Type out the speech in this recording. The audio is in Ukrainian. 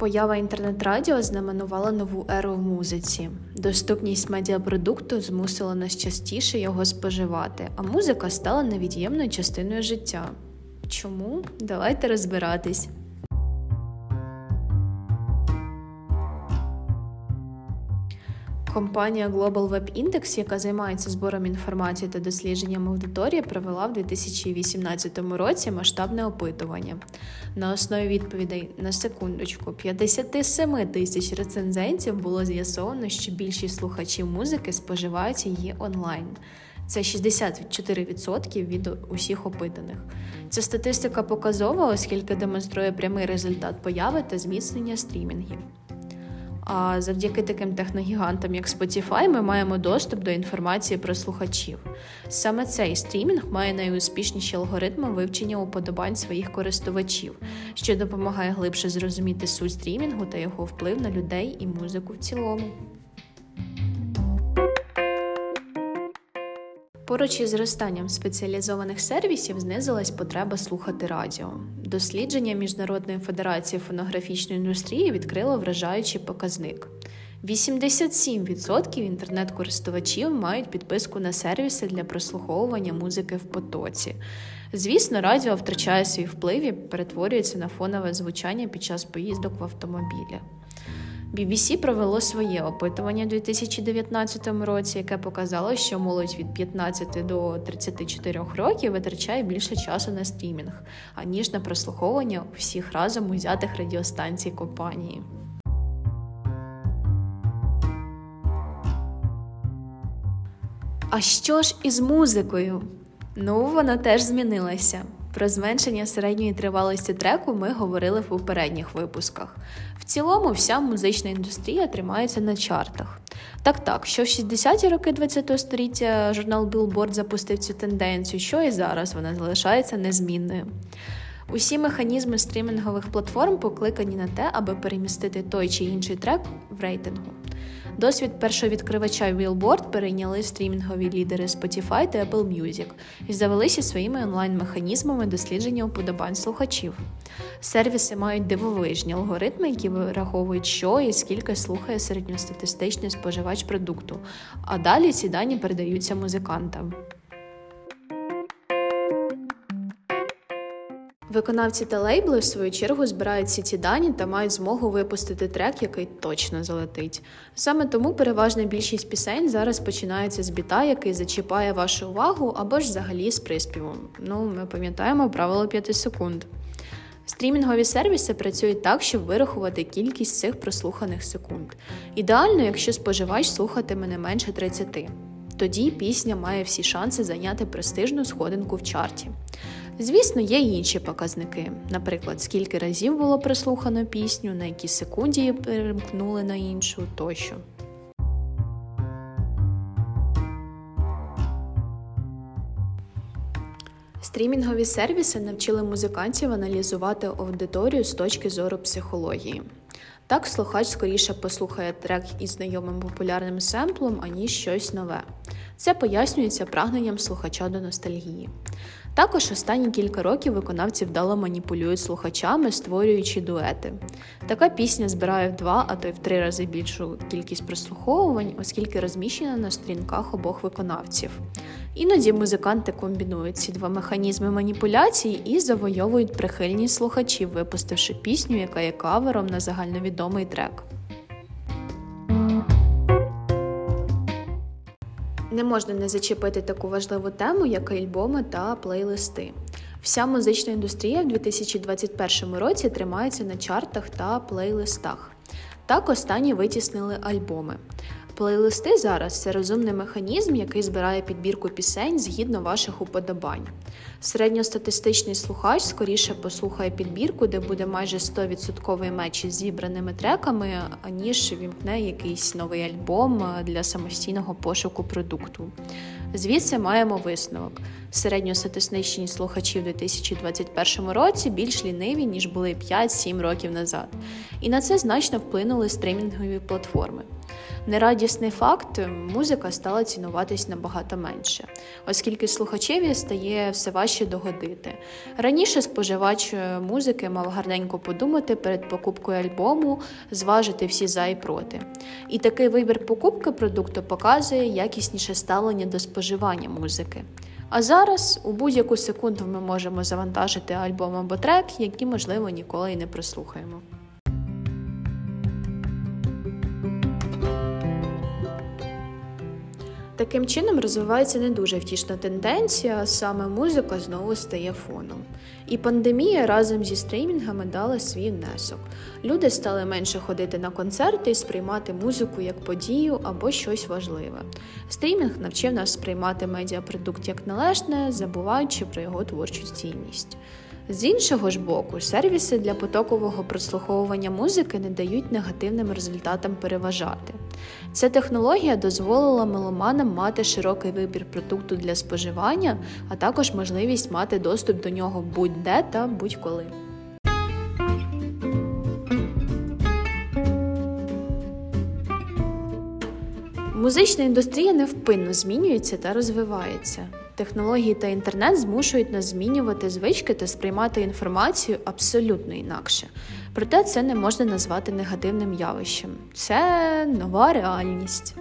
Поява інтернет-радіо знаменувала нову еру в музиці. Доступність медіапродукту змусила нас частіше його споживати, а музика стала невід'ємною частиною життя. Чому? Давайте розбиратись. Компанія Global Web Index, яка займається збором інформації та дослідженням аудиторії, провела в 2018 році масштабне опитування. На основі відповідей на секундочку 57 тисяч рецензентів було з'ясовано, що більшість слухачів музики споживають її онлайн. Це 64% від усіх опитаних. Ця статистика показова, оскільки демонструє прямий результат появи та зміцнення стрімінгів. А завдяки таким техногігантам, як Spotify, ми маємо доступ до інформації про слухачів. Саме цей стрімінг має найуспішніші алгоритми вивчення уподобань своїх користувачів, що допомагає глибше зрозуміти суть стрімінгу та його вплив на людей і музику в цілому. Поруч із зростанням спеціалізованих сервісів знизилась потреба слухати радіо. Дослідження Міжнародної федерації фонографічної індустрії відкрило вражаючий показник. 87% інтернет-користувачів мають підписку на сервіси для прослуховування музики в потоці. Звісно, радіо втрачає свій вплив і перетворюється на фонове звучання під час поїздок в автомобілі. BBC провело своє опитування у 2019 році, яке показало, що молодь від 15 до 34 років витрачає більше часу на стрімінг, аніж на прослуховування всіх разом узятих радіостанцій компанії. А що ж із музикою? Ну, вона теж змінилася. Про зменшення середньої тривалості треку ми говорили в попередніх випусках. В цілому, вся музична індустрія тримається на чартах. Так так, що в 60-ті роки ХХ століття журнал Billboard запустив цю тенденцію, що і зараз вона залишається незмінною. Усі механізми стрімінгових платформ покликані на те, аби перемістити той чи інший трек в рейтингу. Досвід першого відкривача Billboard перейняли стрімінгові лідери Spotify та Apple Music і завелися своїми онлайн-механізмами дослідження уподобань слухачів. Сервіси мають дивовижні алгоритми, які вираховують, що і скільки слухає середньостатистичний споживач продукту, а далі ці дані передаються музикантам. Виконавці та лейбли, в свою чергу, збирають всі ці дані та мають змогу випустити трек, який точно залетить. Саме тому переважна більшість пісень зараз починається з біта, який зачіпає вашу увагу або ж взагалі з приспівом. Ну, ми пам'ятаємо правило 5 секунд. Стрімінгові сервіси працюють так, щоб вирахувати кількість цих прослуханих секунд. Ідеально, якщо споживач слухатиме не менше 30. Тоді пісня має всі шанси зайняти престижну сходинку в чарті. Звісно, є інші показники, наприклад, скільки разів було прослухано пісню, на якій секунді її перемкнули на іншу тощо. Стрімінгові сервіси навчили музикантів аналізувати аудиторію з точки зору психології. Так слухач скоріше послухає трек із знайомим популярним семплом, аніж щось нове. Це пояснюється прагненням слухача до ностальгії. Також останні кілька років виконавці вдало маніпулюють слухачами, створюючи дуети. Така пісня збирає в два, а то й в три рази більшу кількість прослуховувань, оскільки розміщена на сторінках обох виконавців. Іноді музиканти комбінують ці два механізми маніпуляції і завойовують прихильність слухачів, випустивши пісню, яка є кавером на загальновідомий трек. Не можна не зачепити таку важливу тему, як альбоми та плейлисти. Вся музична індустрія в 2021 році тримається на чартах та плейлистах. Так останні витіснили альбоми. Плейлисти зараз це розумний механізм, який збирає підбірку пісень згідно ваших уподобань. Середньостатистичний слухач скоріше послухає підбірку, де буде майже 100% меч із зібраними треками, аніж вімкне якийсь новий альбом для самостійного пошуку продукту. Звідси маємо висновок. Середньостатистичні слухачі в 2021 році більш ліниві, ніж були 5-7 років назад. І на це значно вплинули стримінгові платформи. Нерадісний факт музика стала цінуватись набагато менше, оскільки слухачеві стає все важче догодити. Раніше споживач музики мав гарненько подумати перед покупкою альбому, зважити всі за і проти. І такий вибір покупки продукту показує якісніше ставлення до споживання музики. А зараз у будь-яку секунду ми можемо завантажити альбом або трек, які, можливо, ніколи й не прослухаємо. Таким чином розвивається не дуже втішна тенденція, саме музика знову стає фоном. І пандемія разом зі стрімінгами дала свій внесок. Люди стали менше ходити на концерти і сприймати музику як подію або щось важливе. Стрімінг навчив нас сприймати медіапродукт як належне, забуваючи про його творчу цінність. З іншого ж боку, сервіси для потокового прослуховування музики не дають негативним результатам переважати. Ця технологія дозволила меломанам мати широкий вибір продукту для споживання, а також можливість мати доступ до нього будь-де та будь-коли. Музична індустрія невпинно змінюється та розвивається. Технології та інтернет змушують нас змінювати звички та сприймати інформацію абсолютно інакше. Проте це не можна назвати негативним явищем. Це нова реальність.